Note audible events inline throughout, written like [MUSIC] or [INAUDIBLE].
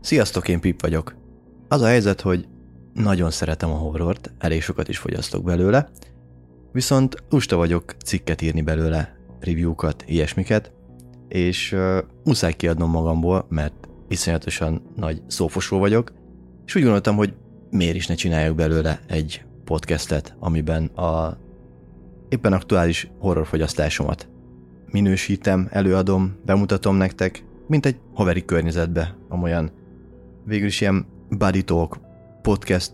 Sziasztok, én Pip vagyok. Az a helyzet, hogy nagyon szeretem a horrort, elég sokat is fogyasztok belőle, viszont lusta vagyok cikket írni belőle, review-kat, ilyesmiket, és uh, muszáj kiadnom magamból, mert iszonyatosan nagy szófosó vagyok, és úgy gondoltam, hogy miért is ne csináljak belőle egy podcastet, amiben a éppen aktuális horrorfogyasztásomat minősítem, előadom, bemutatom nektek, mint egy haveri környezetbe, amolyan végül is ilyen buddy talk podcast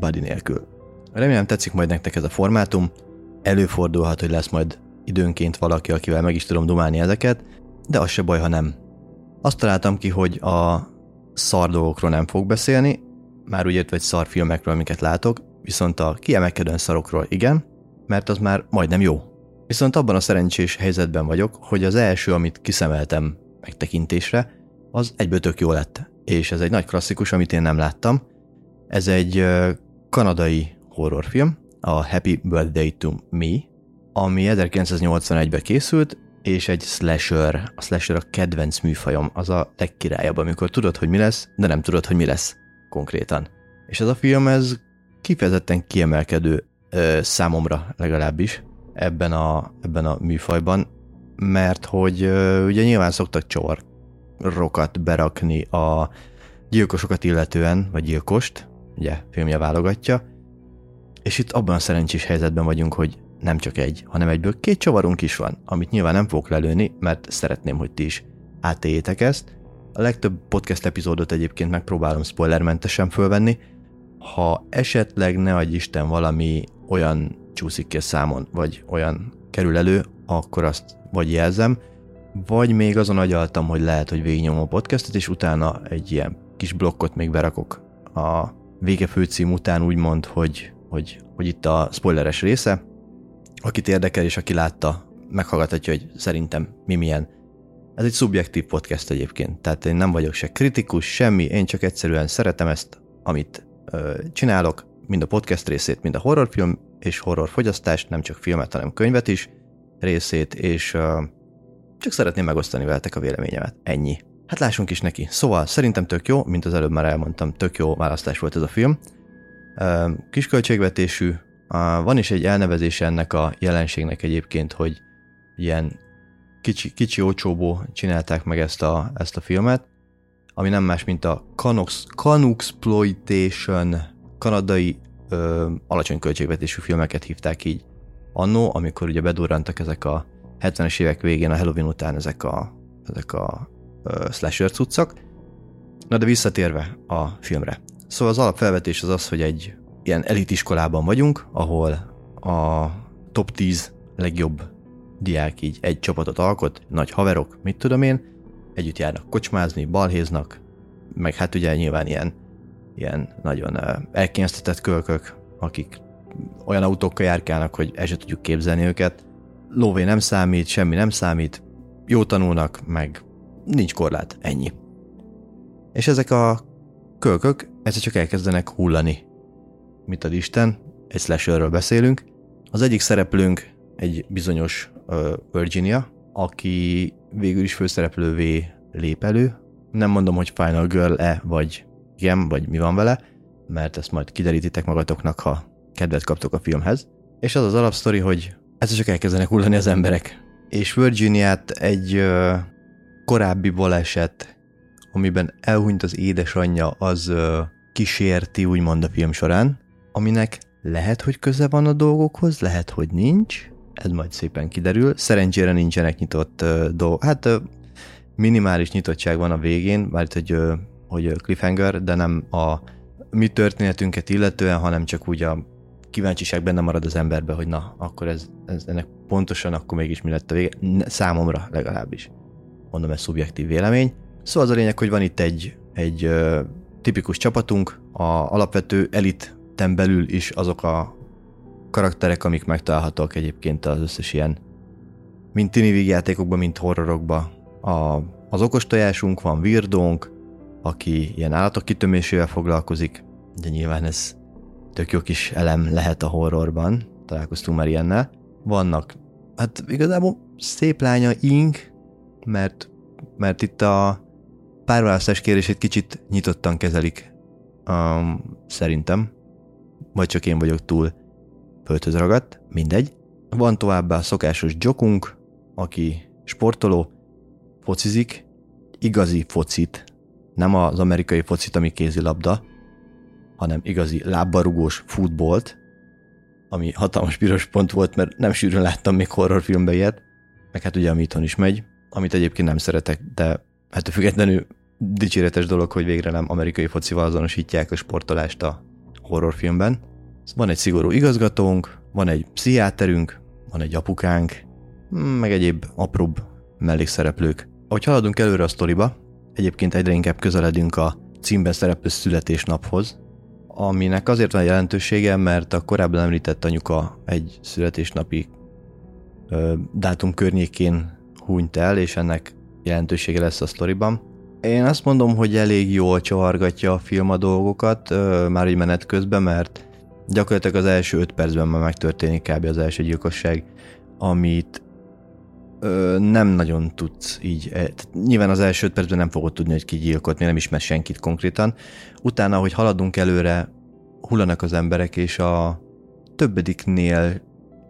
buddy nélkül. Remélem tetszik majd nektek ez a formátum, előfordulhat, hogy lesz majd időnként valaki, akivel meg is tudom dumálni ezeket, de az se baj, ha nem. Azt találtam ki, hogy a szar dolgokról nem fog beszélni, már úgy értve, hogy szar filmekről, amiket látok, viszont a kiemelkedően szarokról igen, mert az már majdnem jó. Viszont abban a szerencsés helyzetben vagyok, hogy az első, amit kiszemeltem megtekintésre, az egyből tök jó lett. És ez egy nagy klasszikus, amit én nem láttam. Ez egy kanadai horrorfilm, a Happy Birthday to Me, ami 1981-ben készült, és egy slasher, a slasher a kedvenc műfajom, az a legkirályabb, amikor tudod, hogy mi lesz, de nem tudod, hogy mi lesz konkrétan. És ez a film, ez kifejezetten kiemelkedő számomra legalábbis ebben a, ebben a műfajban, mert hogy ugye nyilván szoktak csavarrokat berakni a gyilkosokat illetően, vagy gyilkost, ugye filmje válogatja, és itt abban a szerencsés helyzetben vagyunk, hogy nem csak egy, hanem egyből két csavarunk is van, amit nyilván nem fogok lelőni, mert szeretném, hogy ti is átéljétek ezt. A legtöbb podcast epizódot egyébként megpróbálom spoilermentesen fölvenni, ha esetleg ne adj Isten valami olyan csúszik ki a számon, vagy olyan kerül elő, akkor azt vagy jelzem, vagy még azon agyaltam, hogy lehet, hogy végignyomom a podcastot, és utána egy ilyen kis blokkot még berakok. A vége főcím után úgymond, hogy, hogy, hogy itt a spoileres része, akit érdekel és aki látta, meghallgathatja, hogy szerintem mi milyen. Ez egy szubjektív podcast egyébként, tehát én nem vagyok se kritikus, semmi, én csak egyszerűen szeretem ezt, amit ö, csinálok, mind a podcast részét, mind a horrorfilm és horrorfogyasztást, nem csak filmet, hanem könyvet is részét, és ö, csak szeretném megosztani veletek a véleményemet. Ennyi. Hát lássunk is neki. Szóval szerintem tök jó, mint az előbb már elmondtam, tök jó választás volt ez a film. Kis költségvetésű, van is egy elnevezése ennek a jelenségnek egyébként, hogy ilyen kicsi, kicsi ócsóból csinálták meg ezt a, ezt a filmet, ami nem más, mint a Canuxploitation kanadai ö, alacsony költségvetésű filmeket hívták így annó, amikor ugye bedurrantak ezek a 70-es évek végén, a Halloween után ezek a, ezek a ö, slasher cuccak. Na de visszatérve a filmre. Szóval az alapfelvetés az az, hogy egy ilyen elitiskolában vagyunk, ahol a top 10 legjobb diák így egy csapatot alkot, nagy haverok, mit tudom én, együtt járnak kocsmázni, balhéznak, meg hát ugye nyilván ilyen, ilyen nagyon elkényeztetett kölkök, akik olyan autókkal járkálnak, hogy el tudjuk képzelni őket. Lóvé nem számít, semmi nem számít, jó tanulnak, meg nincs korlát, ennyi. És ezek a kölkök egyszer csak elkezdenek hullani mit ad Isten, egy slasherről beszélünk. Az egyik szereplőnk egy bizonyos Virginia, aki végül is főszereplővé lép elő. Nem mondom, hogy Final Girl-e, vagy igen, vagy mi van vele, mert ezt majd kiderítitek magatoknak, ha kedvet kaptok a filmhez. És az az alapsztori, hogy ez csak elkezdenek hullani az emberek. És Virginiát egy uh, korábbi baleset, amiben elhunyt az édesanyja, az uh, kísérti úgymond a film során, aminek lehet, hogy köze van a dolgokhoz, lehet, hogy nincs, ez majd szépen kiderül. Szerencsére nincsenek nyitott uh, dolgok. Hát uh, minimális nyitottság van a végén, mert hogy, uh, hogy cliffhanger, de nem a mi történetünket illetően, hanem csak úgy a kíváncsiság benne marad az emberbe, hogy na, akkor ez, ez ennek pontosan akkor mégis mi lett a vége. Számomra legalábbis. Mondom, ez szubjektív vélemény. Szóval az a lényeg, hogy van itt egy, egy tipikus csapatunk, a alapvető elit ketten belül is azok a karakterek, amik megtalálhatók egyébként az összes ilyen mint tini játékokban, mint horrorokban. A, az okos tojásunk van, Virdónk, aki ilyen állatok kitömésével foglalkozik, de nyilván ez tök jó kis elem lehet a horrorban, találkoztunk már ilyennel. vannak, hát igazából szép lánya ink, mert, mert itt a párválasztás kérését kicsit nyitottan kezelik, um, szerintem. Vagy csak én vagyok túl földhöz ragadt, mindegy. Van továbbá a szokásos jokunk, aki sportoló, focizik, igazi focit, nem az amerikai focit, ami kézilabda, hanem igazi lábbarugós futbolt, ami hatalmas piros pont volt, mert nem sűrűn láttam még horrorfilmbe ilyet, meg hát ugye a itthon is megy, amit egyébként nem szeretek, de hát függetlenül dicséretes dolog, hogy végre nem amerikai focival azonosítják a sportolást a horrorfilmben. Van egy szigorú igazgatónk, van egy pszichiáterünk, van egy apukánk, meg egyéb apróbb mellékszereplők. Ahogy haladunk előre a sztoriba, egyébként egyre inkább közeledünk a címben szereplő születésnaphoz, aminek azért van jelentősége, mert a korábban említett anyuka egy születésnapi ö, dátum környékén hunyt el, és ennek jelentősége lesz a sztoriban. Én azt mondom, hogy elég jól csavargatja a film a dolgokat, ö, már egy menet közben, mert gyakorlatilag az első öt percben már megtörténik kb. az első gyilkosság, amit nem nagyon tudsz így, e, nyilván az első percben nem fogod tudni, hogy ki gyilkolt, még nem ismer senkit konkrétan. Utána, hogy haladunk előre, hullanak az emberek, és a többediknél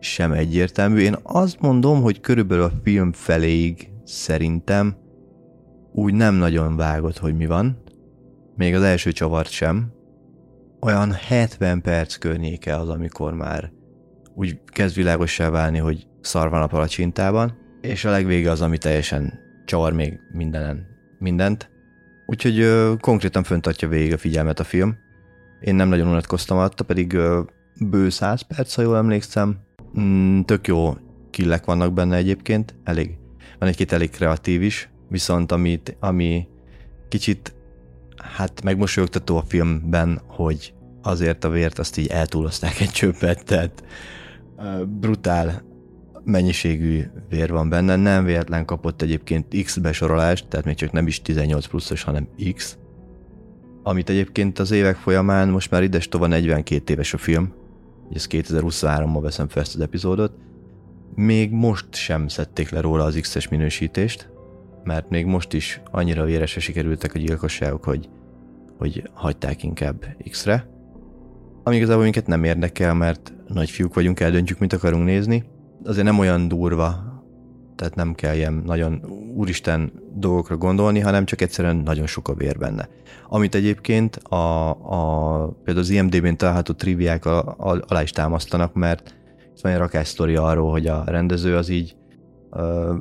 sem egyértelmű. Én azt mondom, hogy körülbelül a film feléig szerintem úgy nem nagyon vágott, hogy mi van. Még az első csavart sem. Olyan 70 perc környéke az, amikor már úgy kezd világossá válni, hogy szar van a palacsintában, és a legvége az, ami teljesen csavar még mindenen, mindent. Úgyhogy ö, konkrétan föntartja végig a figyelmet a film. Én nem nagyon unatkoztam alatta, pedig ö, bő 100 perc, ha jól emlékszem. Mm, tök jó killek vannak benne egyébként, elég, van egy-két elég kreatív is, viszont amit, ami kicsit hát megmosolyogtató a filmben, hogy azért a vért azt így eltúlozták egy csöppet, tehát brutál mennyiségű vér van benne, nem véletlen kapott egyébként X besorolást, tehát még csak nem is 18 pluszos, hanem X, amit egyébként az évek folyamán most már ides tova 42 éves a film, ez 2023-ban veszem fel ezt az epizódot, még most sem szedték le róla az X-es minősítést, mert még most is annyira véresre sikerültek a gyilkosságok, hogy, hogy hagyták inkább X-re. Ami igazából minket nem érdekel, mert nagy fiúk vagyunk, eldöntjük, mit akarunk nézni. Azért nem olyan durva, tehát nem kell ilyen nagyon úristen dolgokra gondolni, hanem csak egyszerűen nagyon sok a vér benne. Amit egyébként a, a például az IMDB-n található triviák alá is támasztanak, mert itt van egy rakás sztori arról, hogy a rendező az így ö,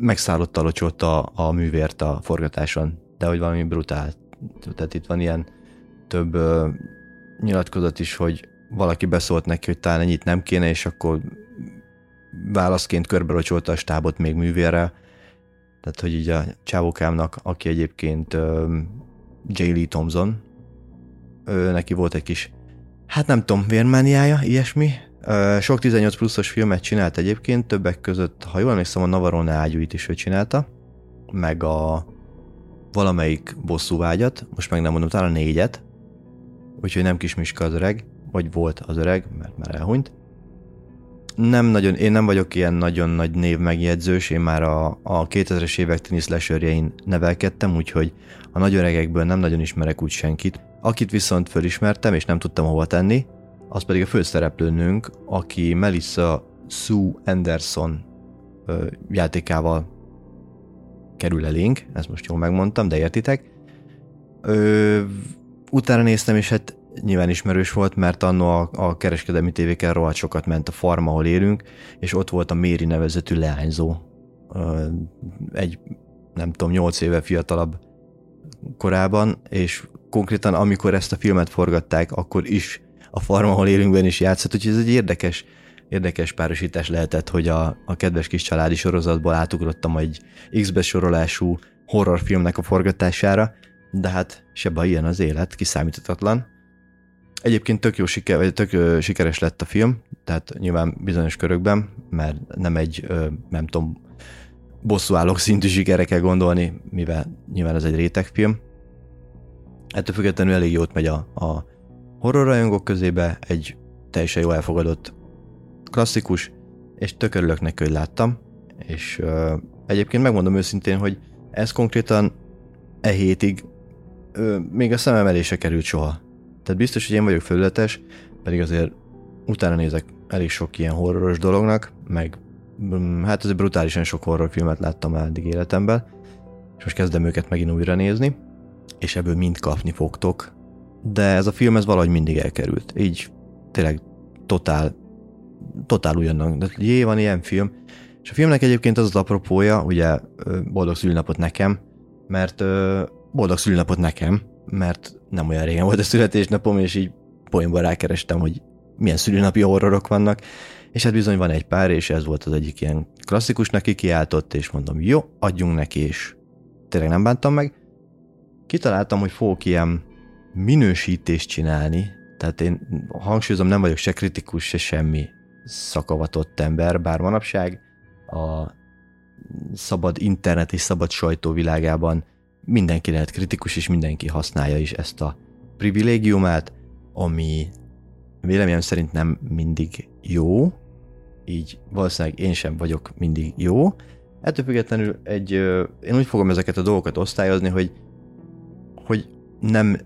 megszállott alocsolta a, a művért a forgatáson, de hogy valami brutál. Tehát itt van ilyen több ö, nyilatkozat is, hogy valaki beszólt neki, hogy talán ennyit nem kéne, és akkor válaszként körberocsolta a stábot még művérrel. Tehát, hogy így a csávókámnak, aki egyébként J. Lee Thompson, ő, neki volt egy kis, hát nem tudom, vérmániája, ilyesmi. Sok 18 pluszos filmet csinált egyébként, többek között, ha jól emlékszem, a Navarone ágyúit is ő csinálta, meg a valamelyik bosszúvágyat, most meg nem mondom, talán a négyet, úgyhogy nem Miska az öreg, vagy volt az öreg, mert már elhunyt nem nagyon, én nem vagyok ilyen nagyon nagy név megjegyzős, én már a, a 2000-es évek teniszlesőrjein nevelkedtem, úgyhogy a nagy öregekből nem nagyon ismerek úgy senkit. Akit viszont fölismertem, és nem tudtam hova tenni, az pedig a főszereplőnünk, aki Melissa Sue Anderson ö, játékával kerül elénk, ezt most jól megmondtam, de értitek. Ö, utána néztem, és hát nyilván ismerős volt, mert annó a, a kereskedelmi tévéken rohadt sokat ment a farm, ahol élünk, és ott volt a Méri nevezetű leányzó. Egy, nem tudom, nyolc éve fiatalabb korában, és konkrétan amikor ezt a filmet forgatták, akkor is a farm, ahol élünkben is játszott, úgyhogy ez egy érdekes, érdekes párosítás lehetett, hogy a, a kedves kis családi sorozatból átugrottam egy X-besorolású horrorfilmnek a forgatására, de hát se baj, ilyen az élet, kiszámíthatatlan. Egyébként tök jó siker, vagy tök ö, sikeres lett a film, tehát nyilván bizonyos körökben, mert nem egy, ö, nem tudom, bosszúállók szintű sikerre kell gondolni, mivel nyilván ez egy rétegfilm. Ettől függetlenül elég jót megy a, a horror rajongók közébe, egy teljesen jó elfogadott klasszikus, és tök örülök neki, hogy láttam, és uh, egyébként megmondom őszintén, hogy ez konkrétan e hétig uh, még a szemem elé se került soha. Tehát biztos, hogy én vagyok felületes, pedig azért utána nézek elég sok ilyen horroros dolognak, meg mm, hát azért brutálisan sok horrorfilmet láttam el eddig életemben, és most kezdem őket megint újra nézni, és ebből mind kapni fogtok, de ez a film ez valahogy mindig elkerült. Így tényleg totál, totál ugyannak. De jé, van ilyen film. És a filmnek egyébként az az apropója, ugye boldog szülnapot nekem, mert boldog szülnapot nekem, mert nem olyan régen volt a születésnapom, és így poénban rákerestem, hogy milyen szülinapi horrorok vannak, és hát bizony van egy pár, és ez volt az egyik ilyen klasszikus neki kiáltott, és mondom, jó, adjunk neki, és tényleg nem bántam meg. Kitaláltam, hogy fogok ilyen minősítést csinálni, tehát én hangsúlyozom, nem vagyok se kritikus, se semmi szakavatott ember, bár manapság a szabad internet és szabad sajtó világában mindenki lehet kritikus, és mindenki használja is ezt a privilégiumát, ami véleményem szerint nem mindig jó, így valószínűleg én sem vagyok mindig jó. Ettől függetlenül egy, én úgy fogom ezeket a dolgokat osztályozni, hogy, hogy nem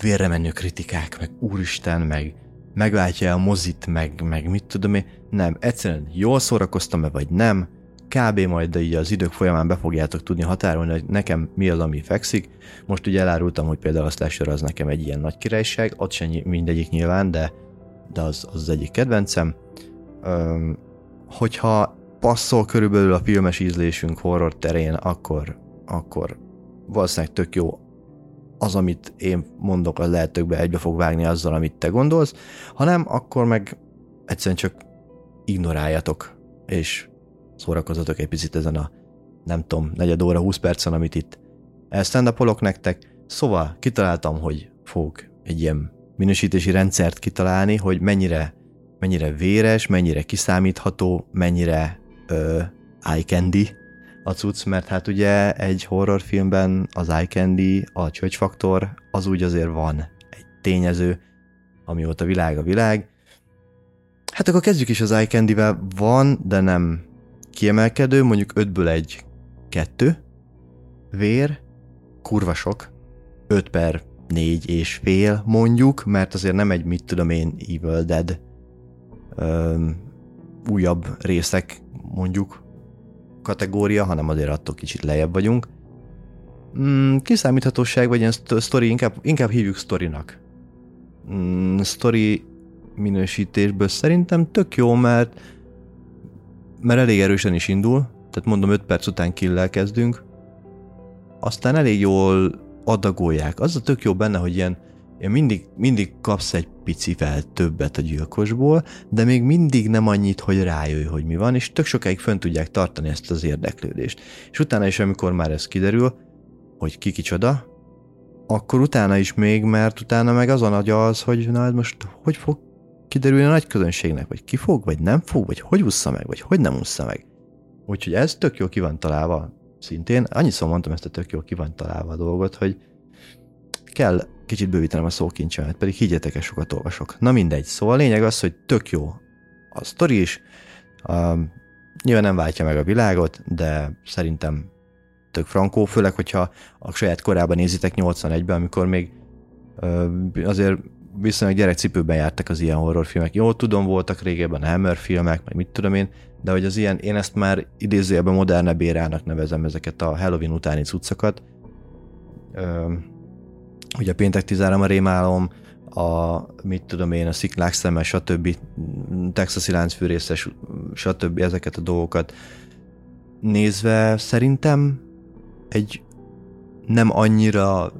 vérremenő kritikák, meg úristen, meg megváltja a mozit, meg, meg mit tudom én. Nem, egyszerűen jól szórakoztam-e, vagy nem, kb. majd de így az idők folyamán be fogjátok tudni határolni, hogy nekem mi az, ami fekszik. Most ugye elárultam, hogy például a slasher az nekem egy ilyen nagy királyság, ott sem mindegyik nyilván, de, de az, az, az egyik kedvencem. Öm, hogyha passzol körülbelül a filmes ízlésünk horror terén, akkor, akkor valószínűleg tök jó az, amit én mondok, az lehet tökbe egybe fog vágni azzal, amit te gondolsz, ha nem, akkor meg egyszerűen csak ignoráljatok, és szórakozatok egy picit ezen a, nem tudom, negyed óra, 20 percen, amit itt elsztendapolok nektek. Szóval kitaláltam, hogy fogok egy ilyen minősítési rendszert kitalálni, hogy mennyire, mennyire véres, mennyire kiszámítható, mennyire ö, eye candy a cucc, mert hát ugye egy horrorfilmben az eye candy, a csöcsfaktor, az úgy azért van egy tényező, amióta világ a világ. Hát akkor kezdjük is az eye candy-vel. Van, de nem kiemelkedő, mondjuk 5-ből egy kettő, vér, kurva sok, 5 per 4 és fél mondjuk, mert azért nem egy mit tudom én Evil Dead ö, újabb részek mondjuk kategória, hanem azért attól kicsit lejjebb vagyunk. Mm, kiszámíthatóság, vagy ilyen sztori, inkább, inkább hívjuk sztorinak. Mm, sztori minősítésből szerintem tök jó, mert mert elég erősen is indul, tehát mondom 5 perc után kill kezdünk, aztán elég jól adagolják. Az a tök jó benne, hogy ilyen, ilyen mindig, mindig kapsz egy picivel többet a gyilkosból, de még mindig nem annyit, hogy rájöjj, hogy mi van, és tök sokáig fönn tudják tartani ezt az érdeklődést. És utána is, amikor már ez kiderül, hogy ki kicsoda, akkor utána is még, mert utána meg az a nagy az, hogy na, most hogy fog kiderülni a nagy közönségnek, vagy ki fog, vagy nem fog, vagy hogy ússza meg, vagy hogy nem ússza meg. Úgyhogy ez tök jó ki van találva szintén. Annyiszor mondtam ezt a tök jó ki van találva a dolgot, hogy kell kicsit bővítenem a szókincsemet, pedig higgyetek el, sokat olvasok. Na mindegy, szóval a lényeg az, hogy tök jó a sztori is, um, nyilván nem váltja meg a világot, de szerintem tök frankó, főleg, hogyha a saját korában nézitek 81-ben, amikor még uh, azért viszonylag gyerekcipőben jártak az ilyen horrorfilmek. Jó, tudom, voltak régebben Hammer filmek, meg mit tudom én, de hogy az ilyen, én ezt már idézőjelben modernebb érának nevezem ezeket a Halloween utáni cuccokat. ugye péntek tizára a rémálom, a, mit tudom én, a sziklák szeme, stb. texasi láncfűrészes, stb. ezeket a dolgokat nézve szerintem egy nem annyira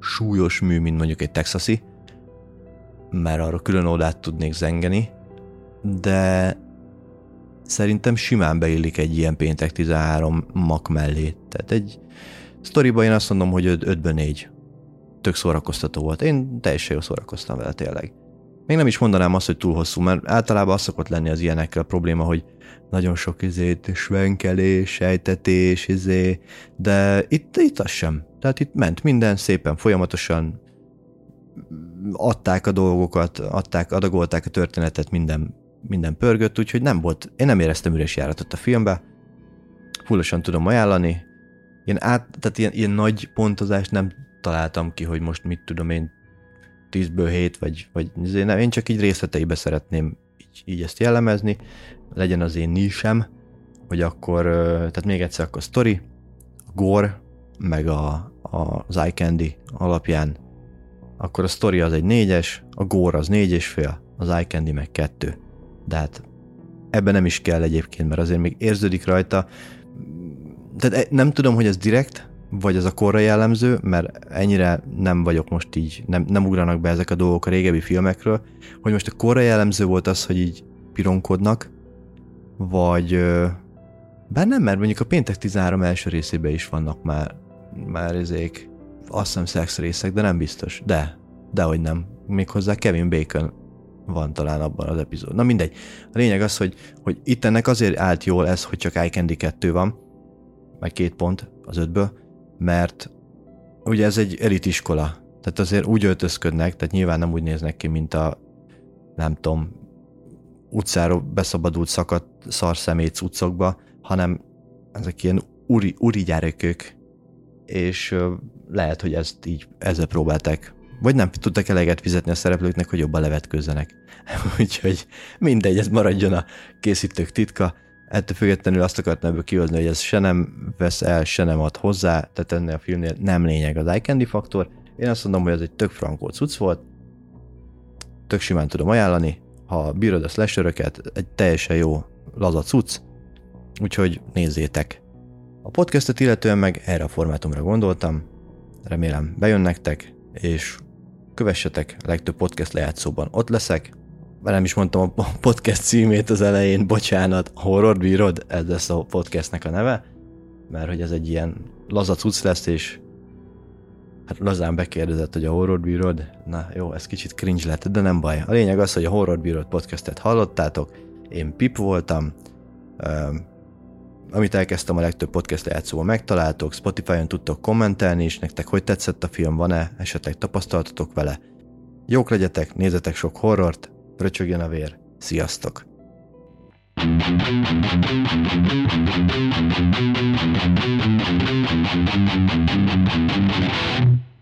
súlyos mű, mint mondjuk egy texasi, mert arra külön oldalt tudnék zengeni, de szerintem simán beillik egy ilyen péntek 13 mak mellé. Tehát egy sztoriba én azt mondom, hogy 5-ből 4. Tök szórakoztató volt. Én teljesen jól szórakoztam vele tényleg. Még nem is mondanám azt, hogy túl hosszú, mert általában az szokott lenni az ilyenekkel a probléma, hogy nagyon sok izét, svenkelés, sejtetés, izé, de itt, itt az sem. Tehát itt ment minden szépen, folyamatosan adták a dolgokat, adták, adagolták a történetet minden minden pörgött, úgyhogy nem volt, én nem éreztem üres járatot a filmbe, fullosan tudom ajánlani, ilyen, át, tehát ilyen, ilyen nagy pontozást nem találtam ki, hogy most mit tudom én 10-ből 7, vagy, vagy nem, én csak így részleteibe szeretném így, így ezt jellemezni, legyen az én nisem, hogy akkor, tehát még egyszer akkor story, a gore, meg a, a, az eye candy alapján, akkor a story az egy négyes, a gore az négy és fél, az eye candy meg kettő. De hát ebben nem is kell egyébként, mert azért még érződik rajta, tehát e, nem tudom, hogy ez direkt, vagy ez a korra jellemző, mert ennyire nem vagyok most így, nem, nem ugranak be ezek a dolgok a régebbi filmekről, hogy most a korra jellemző volt az, hogy így pironkodnak, vagy bár nem, mert mondjuk a Péntek 13 első részében is vannak már, már ezék, azt hiszem szex részek, de nem biztos. De, dehogy nem. Méghozzá Kevin Bacon van talán abban az epizód. Na mindegy. A lényeg az, hogy, hogy itt ennek azért állt jól ez, hogy csak iCandy 2 van, meg két pont az ötből, mert ugye ez egy elitiskola, tehát azért úgy öltözködnek, tehát nyilván nem úgy néznek ki, mint a nem tudom, utcáról beszabadult szakadt szarszemét utcokba, hanem ezek ilyen uri, uri gyerekök, és lehet, hogy ezt így ezzel próbálták vagy nem tudtak eleget fizetni a szereplőknek, hogy jobban levetkőzzenek. [LAUGHS] Úgyhogy mindegy, ez maradjon a készítők titka. Ettől függetlenül azt akartam ebből kihozni, hogy ez se nem vesz el, se nem ad hozzá, tehát ennél a filmnél nem lényeg az eye candy faktor. Én azt mondom, hogy ez egy tök frankó cucc volt, tök simán tudom ajánlani, ha bírod a slasheröket, egy teljesen jó laza cucc, úgyhogy nézzétek. A podcastet illetően meg erre a formátumra gondoltam, remélem bejön nektek, és kövessetek, legtöbb podcast lejátszóban ott leszek, nem is mondtam a podcast címét az elején, bocsánat, Horror Bírod, ez lesz a podcastnek a neve, mert hogy ez egy ilyen laza cucc lesz, és hát lazán bekérdezett, hogy a Horror Bírod, na jó, ez kicsit cringe lett, de nem baj. A lényeg az, hogy a Horror Bírod podcastet hallottátok, én Pip voltam, amit elkezdtem a legtöbb podcast lejátszóban megtaláltok, Spotify-on tudtok kommentelni is nektek, hogy tetszett a film, van-e, esetleg tapasztaltatok vele. Jók legyetek, nézzetek sok horrort, Röcsögjön a vér. Sziasztok! Thank you.